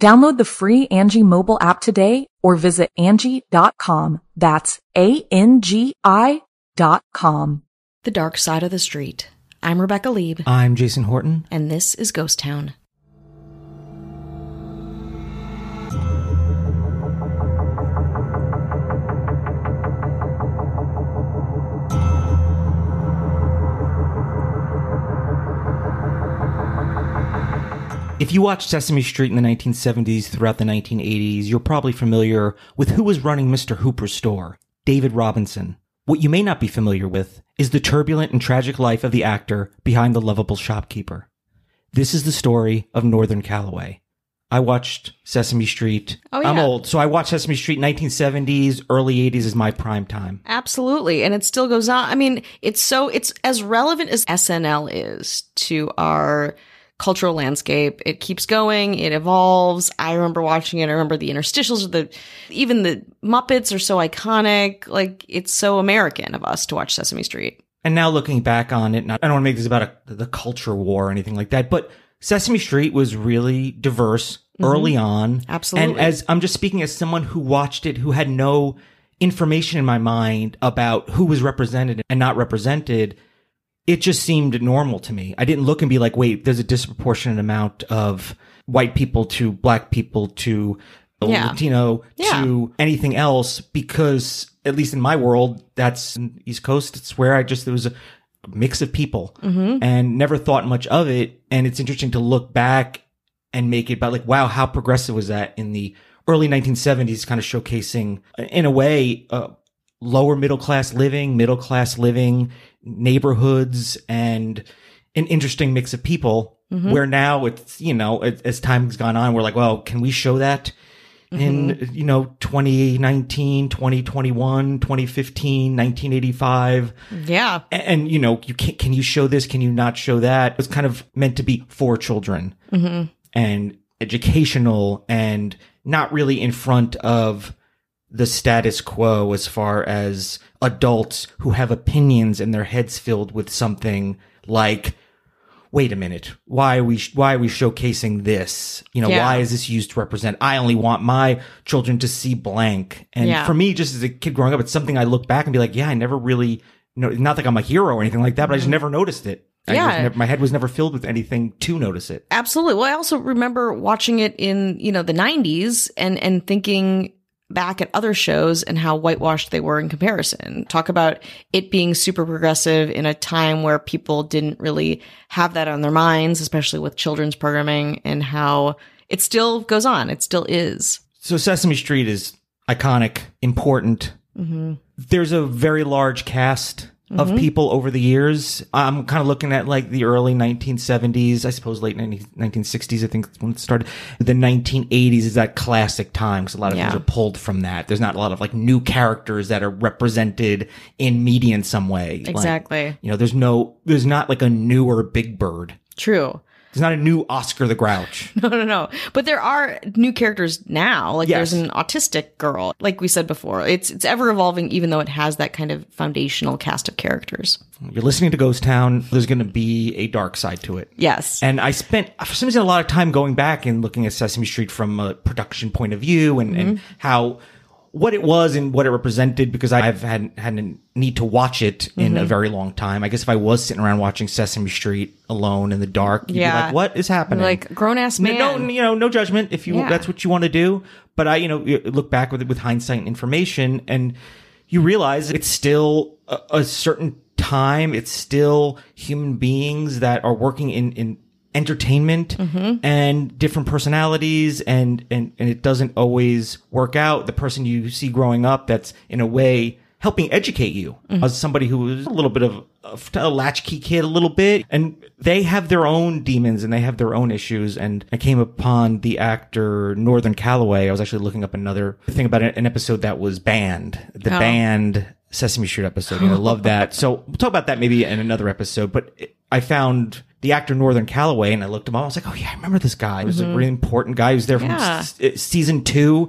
Download the free Angi mobile app today or visit Angi.com. That's A-N-G-I dot com. The Dark Side of the Street. I'm Rebecca Leib, I'm Jason Horton. and this is Ghost Town. If you watched Sesame Street in the 1970s throughout the 1980s, you're probably familiar with who was running Mr. Hooper's store, David Robinson. What you may not be familiar with is the turbulent and tragic life of the actor behind the lovable shopkeeper. This is the story of Northern Calloway. I watched Sesame Street. Oh, yeah. I'm old, so I watched Sesame Street 1970s, early 80s is my prime time. Absolutely. And it still goes on. I mean, it's so, it's as relevant as SNL is to our cultural landscape. It keeps going. It evolves. I remember watching it. I remember the interstitials, of the, even the Muppets are so iconic. Like, it's so American of us to watch Sesame Street. And now looking back on it, not, I don't want to make this about a, the culture war or anything like that, but Sesame Street was really diverse mm-hmm. early on. Absolutely. And as I'm just speaking as someone who watched it, who had no information in my mind about who was represented and not represented, it just seemed normal to me. I didn't look and be like, wait, there's a disproportionate amount of white people to black people to Yeah. Latino Yeah. to anything else because at least in my world, that's East Coast. It's where I just, there was a mix of people Mm-hmm. and never thought much of it. And it's interesting to look back and make it about like, wow, how progressive was that in the early 1970s, kind of showcasing in a way, uh, lower middle class living, middle class living, neighborhoods, and an interesting mix of people. Mm-hmm. Where now it's, you know, as, as time's gone on, we're like, well, can we show that in, you know, 2019, 2021, 2015, 1985? Yeah. and, and, you know you can can you show this can you not show that it's kind of meant to be for children and educational and not really in front of the status quo as far as adults who have opinions and their heads filled with something like wait a minute why are we why are we showcasing this you know Yeah. why is this used to represent i only want my children to see blank and Yeah. for me just as a kid growing up it's something i look back and be like yeah i never really no not like i'm a hero or anything like that but i just mm-hmm. never noticed it Yeah. never, my head was never filled with anything to notice it Absolutely. Well, I also remember watching it in, you know, the 90s and and thinking back at other shows and how whitewashed they were in comparison. Talk about it being super progressive in a time where people didn't really have that on their minds, especially with children's programming and how it still goes on. It still is. so sesame street is iconic important Mm-hmm. there's a very large cast of mm-hmm. people over the years. I'm kind of looking at like the early 1970s, I suppose late 19, 1960s, I think when it started. The 1980s is that classic time because a lot of Yeah. things are pulled from that. There's not a lot of like new characters that are represented in media in some way. Like, Exactly. you know, there's no, there's not like a newer Big Bird. True. There's not a new Oscar the Grouch. No, no, no. But there are new characters now. Like Yes. there's an autistic girl. Like we said before, it's it's ever evolving, even though it has that kind of foundational cast of characters. You're listening to Ghost Town. There's going to be a dark side to it. Yes. And I spent, for some reason, a lot of time going back and looking at Sesame Street from a production point of view and, and mm-hmm. how, what it was and what it represented because I've had, had a need to watch it in a mm-hmm. very long time. I guess if I was sitting around watching Sesame Street alone in the dark, you'd Yeah. be like, what is happening? like grown ass man. No, no, you know, no judgment if you Yeah. that's what you want to do. But I, you know, look back with with hindsight and information, and you realize it's still a, a certain time. It's still human beings that are working in, in entertainment mm-hmm. and different personalities and, and, and it doesn't always work out. The person you see growing up that's in a way helping educate you mm-hmm. as somebody who is a little bit of of a latchkey kid a little bit. And they have their own demons and they have their own issues. And i came upon the actor northern calloway. I was actually looking up another thing about an episode that was banned. The Oh. banned sesame street episode. And i love that. So we'll talk about that maybe in another episode. But i found the actor northern calloway and i looked him up i was like oh yeah i remember this guy he was a really important guy he was there from Yeah. s- uh, season two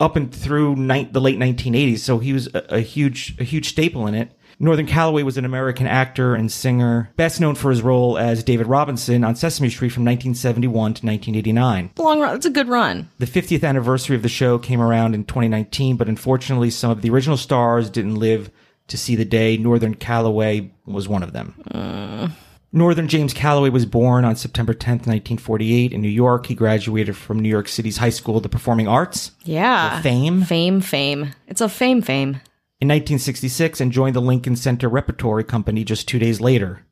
up and through ni- the late 1980s. So he was a, a huge, a huge staple in it. Northern Calloway was an American actor and singer, best known for his role as David Robinson on Sesame Street from 1971 to 1989. Long run. It's a good run. The 50th anniversary of the show came around in 2019, but unfortunately, some of the original stars didn't live to see the day. Northern Calloway was one of them. Northern James Calloway was born on September 10th, 1948 in New York. He graduated from New York City's High School of the Performing Arts. Yeah. Fame. Fame, fame. It's a fame, fame. In 1966 and joined the Lincoln Center Repertory Company just two days later.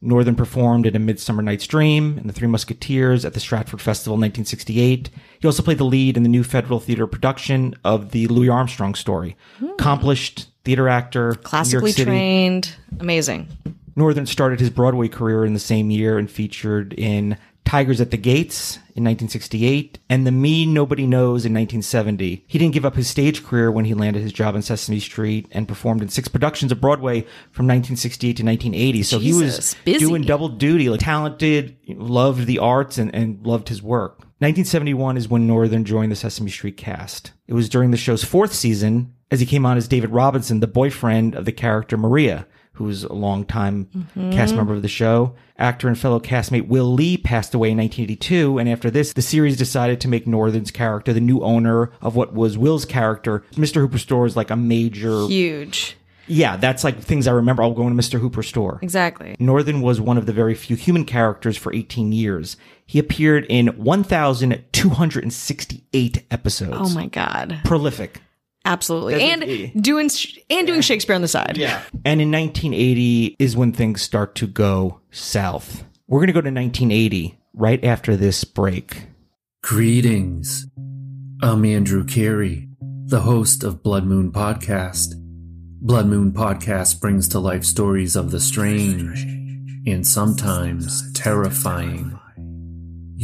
Northern performed in A Midsummer Night's Dream and The Three Musketeers at the Stratford Festival in 1968. He also played the lead in the new Federal Theater production of the Louis Armstrong story. Hmm. Accomplished theater actor, Classically trained. Amazing. Northern started his Broadway career in the same year and featured in Tigers at the Gates in 1968 and The Me Nobody Knows in 1970. He didn't give up his stage career when he landed his job on Sesame Street and performed in six productions of Broadway from 1968 to 1980. So he was busy. doing double duty, like talented, loved the arts and, and loved his work. 1971 is when Northern joined the Sesame Street cast. It was during the show's fourth season as he came on as David Robinson, the boyfriend of the character Maria, who's a longtime mm-hmm. cast member of the show. Actor and fellow castmate Will Lee passed away in 1982, and after this, the series decided to make Northern's character the new owner of what was Will's character. Mr. Hooper Store is like a major. Huge. Yeah, that's like things I remember. I'll go into Mr. Hooper Store. Exactly. Northern was one of the very few human characters for 18 years. He appeared in 1,268 episodes. Oh my God. Prolific. Absolutely. That's And a- doing and doing Shakespeare on the side. Yeah. And in 1980 is when things start to go south. We're going to go to 1980 right after this break. Greetings. I'm Andrew Carey, the host of Blood Moon Podcast. Blood Moon Podcast brings to life stories of the strange and sometimes terrifying.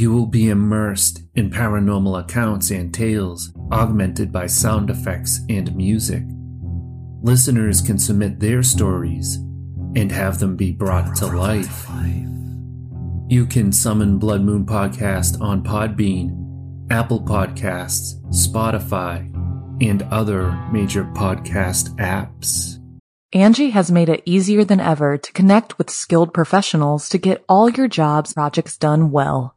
You will be immersed in paranormal accounts and tales augmented by sound effects and music. Listeners can submit their stories and have them be brought to life. You can summon Blood Moon Podcast on Podbean, Apple Podcasts, Spotify, and other major podcast apps. Angi has made it easier than ever to connect with skilled professionals to get all your jobs projects done well.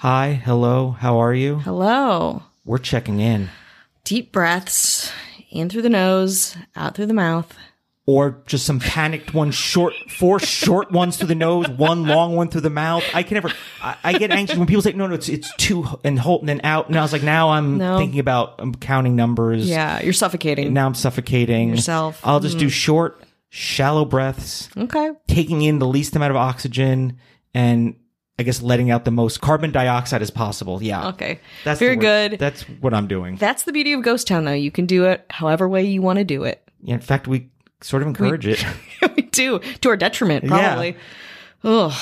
Hi, hello, how are you? Hello. We're checking in. Deep breaths in through the nose, out through the mouth. Or just some panicked ones, short, four short ones through the nose, one long one through the mouth. I can never, I, I get anxious when people say, no, no, it's, it's two and hold and then out. And I was like, now I'm No. thinking about, I'm counting numbers. Yeah, you're suffocating. Now I'm suffocating Yourself. I'll just do mm. short, shallow breaths, Okay. taking in the least amount of oxygen and I guess letting out the most carbon dioxide as possible. Yeah. Okay. That's Very good. That's what I'm doing. That's the beauty of Ghost Town, though. You can do it however way you want to do it. Yeah, in fact, we sort of encourage it. we do to our detriment, probably. Ugh.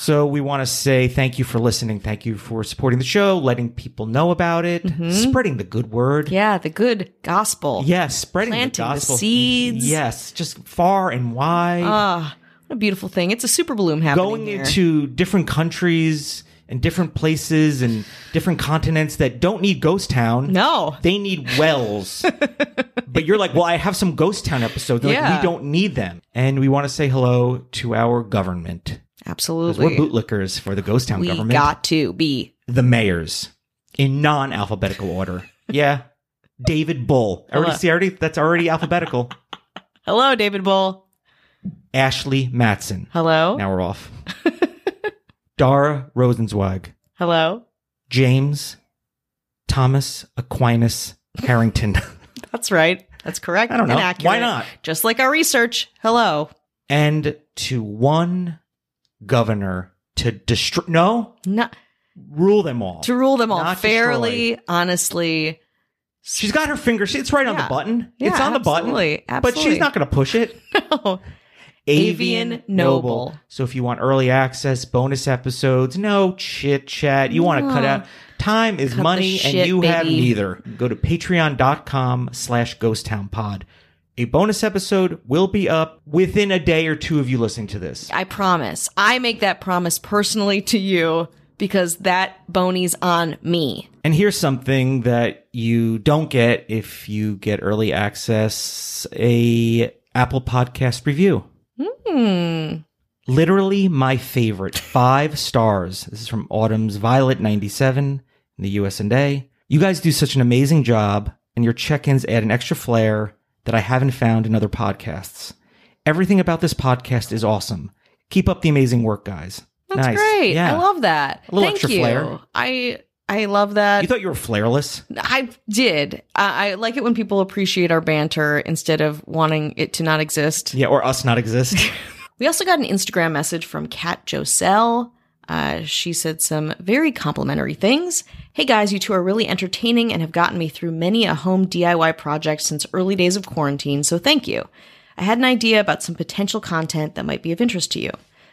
So we want to say thank you for listening. Thank you for supporting the show, letting people know about it, spreading the good word. Mm-hmm. Yeah, the good gospel. Yes, spreading Planting the gospel. Planting the seeds. Yes, just far and wide. Ah, what a beautiful thing. It's a super bloom happening going here. into different countries and different places and different continents that don't need Ghost Town. No. They need wells. but you're like, well, I have some Ghost Town episodes. They're Yeah. Like, we don't need them. And we want to say hello to our government. Absolutely. We're bootlickers for the Ghost Town we government. got to be. the mayors in non alphabetical order. Yeah. David Bull. I already Hello. see already that's already alphabetical. Hello, David Bull. Ashley Matson. Hello. Now we're off. Dara Rosenzweig. Hello. James Thomas Aquinas Harrington. That's right. That's correct. I don't know. and accurate. Why not? Just like our research. Hello. and to one governor to destroy no, Not rule them all. to rule them all Not fairly, honestly. She's got her finger. It's right on the button. Yeah, it's on the button. absolutely. But she's not going to push it. No. Avian Noble. So if you want early access, bonus episodes, no chit chat, you want to cut out time is Cut the money shit, and you have baby. neither. Go to patreon.com slash ghost town pod. A bonus episode will be up within a day or two of you listening to this. I promise. I make that promise personally to you because that Boney's on me. And here's something that you don't get if you get early access, a Apple podcast review. Hmm. literally my favorite. Five stars. This is from Autumn's Violet 97 in the US and A. You guys do such an amazing job, and your check ins add an extra flair that I haven't found in other podcasts. Everything about this podcast is awesome. Keep up the amazing work, guys. That's nice. great. Yeah. I love that. A little Thank extra you. flair. I I love that. You thought you were flairless? I did. I, I like it when people appreciate our banter instead of wanting it to not exist. Yeah, or us not exist. We also got an Instagram message from Kat Joselle. Uh, she said some very complimentary things. Hey guys, you two are really entertaining and have gotten me through many a home DIY project since early days of quarantine, so thank you. I had an idea about some potential content that might be of interest to you.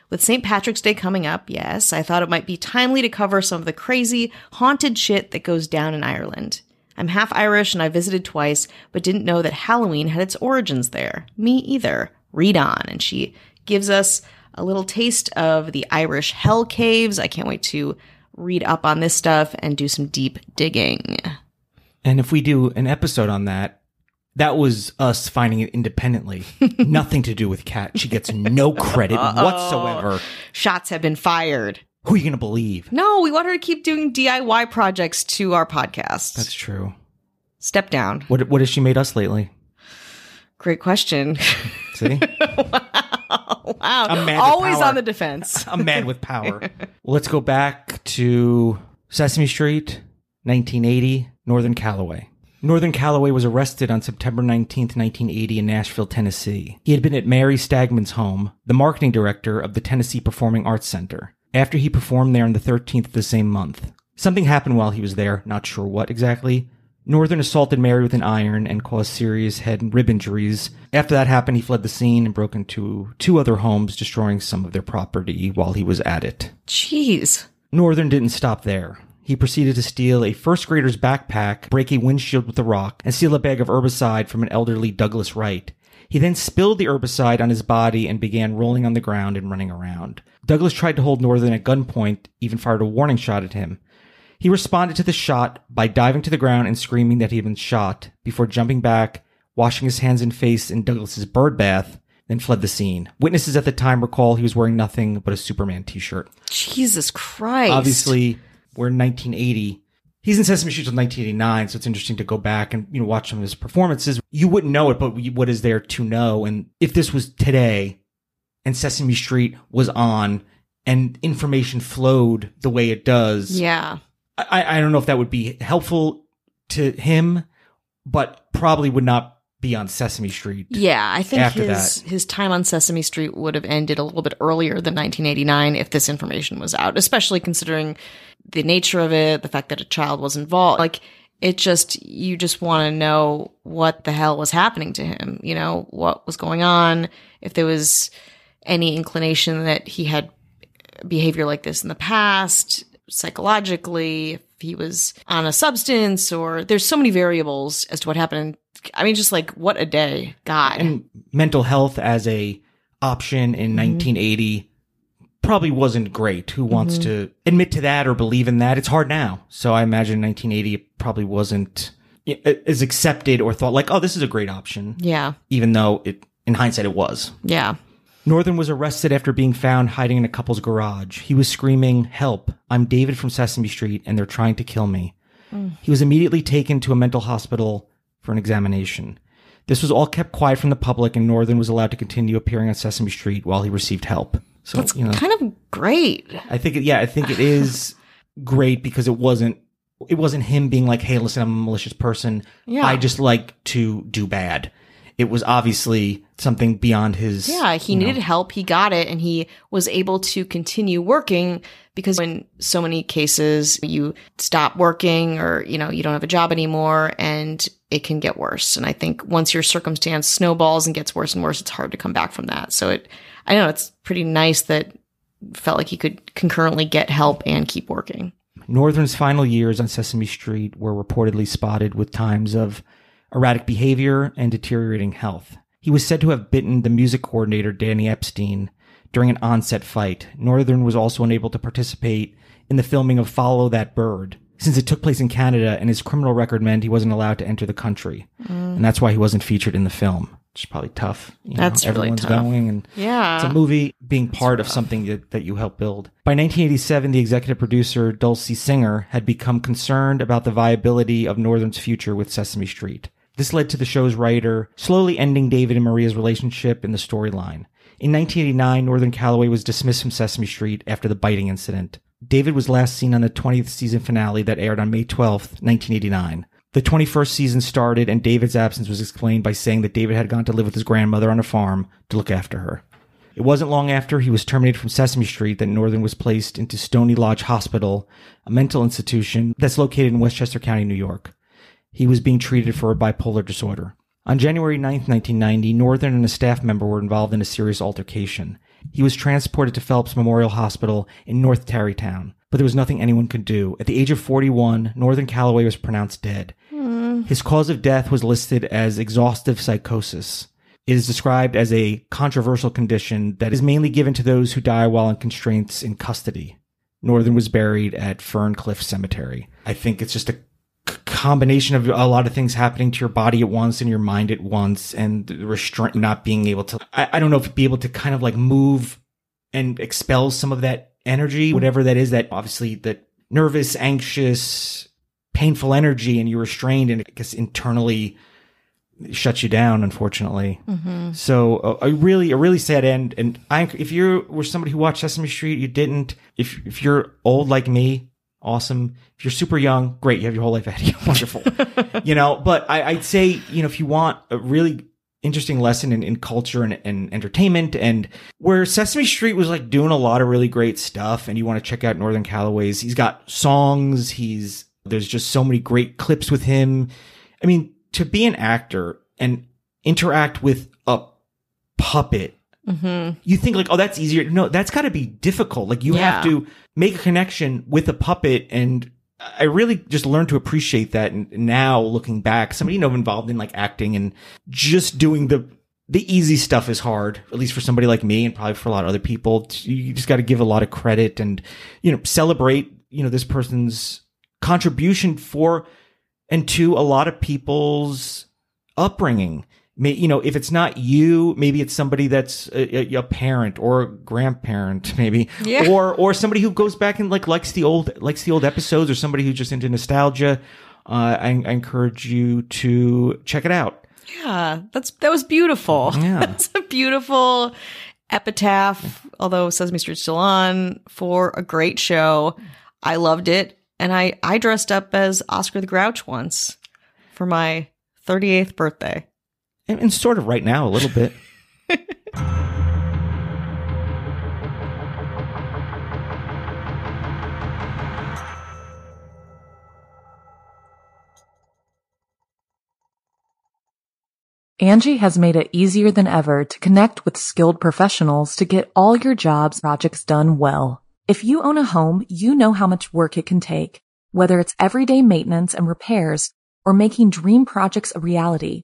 With St. Patrick's Day coming up, yes, I thought it might be timely to cover some of the crazy, haunted shit that goes down in Ireland. I'm half Irish and I visited twice, but didn't know that Halloween had its origins there. Me either. Read on. And she gives us a little taste of the Irish hell caves. I can't wait to read up on this stuff and do some deep digging. and if we do an episode on that, that was us finding it independently. Nothing to do with Kat. She gets no credit whatsoever. Shots have been fired. Who are you going to believe? No, we want her to keep doing DIY projects to our podcast. That's true. Step down. What what has she made us lately? Great question. See, wow. A man Always on the defense. a man with power. Let's go back to Sesame Street, 1980, Northern Calloway. Northern Calloway was arrested on September 19th, 1980 in Nashville, Tennessee. He had been at Mary Stagman's home, the marketing director of the Tennessee Performing Arts Center, after he performed there on the 13th of the same month. Something happened while he was there, not sure what exactly. Northern assaulted Mary with an iron and caused serious head and rib injuries. After that happened, he fled the scene and broke into two other homes, destroying some of their property while he was at it. Jeez. Northern didn't stop there. He proceeded to steal a first grader's backpack, break a windshield with a rock, and steal a bag of herbicide from an elderly Douglas Wright. He then spilled the herbicide on his body and began rolling on the ground and running around. Douglas tried to hold Northern at gunpoint, even fired a warning shot at him. He responded to the shot by diving to the ground and screaming that he had been shot before jumping back, washing his hands and face in Douglas's bird bath, then fled the scene. Witnesses at the time recall he was wearing nothing but a Superman t-shirt. Jesus Christ. Obviously, we're in 1980. He's in Sesame Street until 1989, so it's interesting to go back and you know watch some of his performances. You wouldn't know it, but what is there to know? And if this was today, and Sesame Street was on, and information flowed the way it does, Yeah. I, I don't know if that would be helpful to him, but probably would not be on Sesame Street. Yeah, I think After his his time on Sesame Street would have ended a little bit earlier than 1989 if this information was out, especially considering the nature of it, the fact that a child was involved. Like it just you just want to know what the hell was happening to him, you know, what was going on, if there was any inclination that he had behavior like this in the past, psychologically, if he was on a substance, or there's so many variables as to what happened. I mean, just like what a day, God. and mental health as a option in Mm-hmm. 1980 probably wasn't great. Who wants Mm-hmm. to admit to that or believe in that? It's hard now. So I imagine 1980 probably wasn't as accepted or thought like, oh, this is a great option, yeah, even though it in hindsight it was. yeah. Northern was arrested after being found hiding in a couple's garage. He was screaming, Help, I'm David from Sesame Street and they're trying to kill me. Mm. He was immediately taken to a mental hospital for an examination. This was all kept quiet from the public and Northern was allowed to continue appearing on Sesame Street while he received help. So, That's you know, kind of great. I think, it, yeah, I think it is great because it wasn't, it wasn't him being like, Hey, listen, I'm a malicious person. Yeah. I just like to do bad. It was obviously something beyond his. Yeah, he you know, needed help. He got it and he was able to continue working because in so many cases you stop working or, you know, you don't have a job anymore and it can get worse. And I think once your circumstance snowballs and gets worse and worse, it's hard to come back from that. So it, I know it's pretty nice that felt like he could concurrently get help and keep working. Northern's final years on Sesame Street were reportedly spotted with times of erratic behavior and deteriorating health. He was said to have bitten the music coordinator Danny Epstein during an onset fight. Northern was also unable to participate in the filming of Follow That Bird, since it took place in Canada and his criminal record meant he wasn't allowed to enter the country. Mm. And that's why he wasn't featured in the film. Which is probably tough. You know, That's really tough. going and Yeah. it's a movie being part of something that, that you helped build. By 1987, the executive producer, Dulcy Singer, had become concerned about the viability of Northern's future with Sesame Street. This led to the show's writer slowly ending David and Maria's relationship in the storyline. In 1989, Northern Calloway was dismissed from Sesame Street after the biting incident. David was last seen on the 20th season finale that aired on May 12, 1989. The 21st season started, and David's absence was explained by saying that David had gone to live with his grandmother on a farm to look after her. It wasn't long after he was terminated from Sesame Street that Northern was placed into Stony Lodge Hospital, a mental institution that's located in Westchester County, New York. He was being treated for a bipolar disorder. On January 9th, 1990, Northern and a staff member were involved in a serious altercation. He was transported to Phelps Memorial Hospital in North Tarrytown, but there was nothing anyone could do. At the age of 41, Northern Calloway was pronounced dead. His cause of death was listed as exhaustive psychosis. It is described as a controversial condition that is mainly given to those who die while in constraints in custody. Northern was buried at Ferncliff Cemetery. I think it's just a combination of a lot of things happening to your body at once and your mind at once and restraint not being able to I, I don't know if be able to kind of like move and expel some of that energy whatever that is that obviously that nervous anxious painful energy and you're restrained and I guess internally shuts you down unfortunately. So uh, a really a really sad end. And I if you were somebody who watched Sesame Street you didn't if if you're old like me awesome. If you're super young great. You have your whole life ahead of you. Wonderful. You know but I, I'd say you know if you want a really interesting lesson in, in culture and, and entertainment and where Sesame Street was like doing a lot of really great stuff and you want to check out Northern Calloway's he's got songs he's there's just so many great clips with him. I mean to be an actor and interact with a puppet Mm-hmm. you think like, oh, that's easier. No, that's got to be difficult. Like you have to make a connection with a puppet, and I really just learned to appreciate that. And now looking back, somebody you know involved in like acting and just doing the the easy stuff is hard, at least for somebody like me, and probably for a lot of other people. You just got to give a lot of credit and you know celebrate you know this person's contribution for and to a lot of people's upbringing. May, you know, if it's not you, maybe it's somebody that's a, a, parent or a grandparent, maybe, Yeah. or or somebody who goes back and like likes the old likes the old episodes, or somebody who's just into nostalgia. Uh, I, I encourage you to check it out. Yeah, that's that was beautiful. Yeah. that's a beautiful epitaph. Although Sesame Street's still on for a great show, I loved it, and I I dressed up as Oscar the Grouch once for my 38th birthday. And, and sort of right now a little bit. Angi has made it easier than ever to connect with skilled professionals to get all your jobs projects done well. If you own a home, you know how much work it can take, whether it's everyday maintenance and repairs or making dream projects a reality.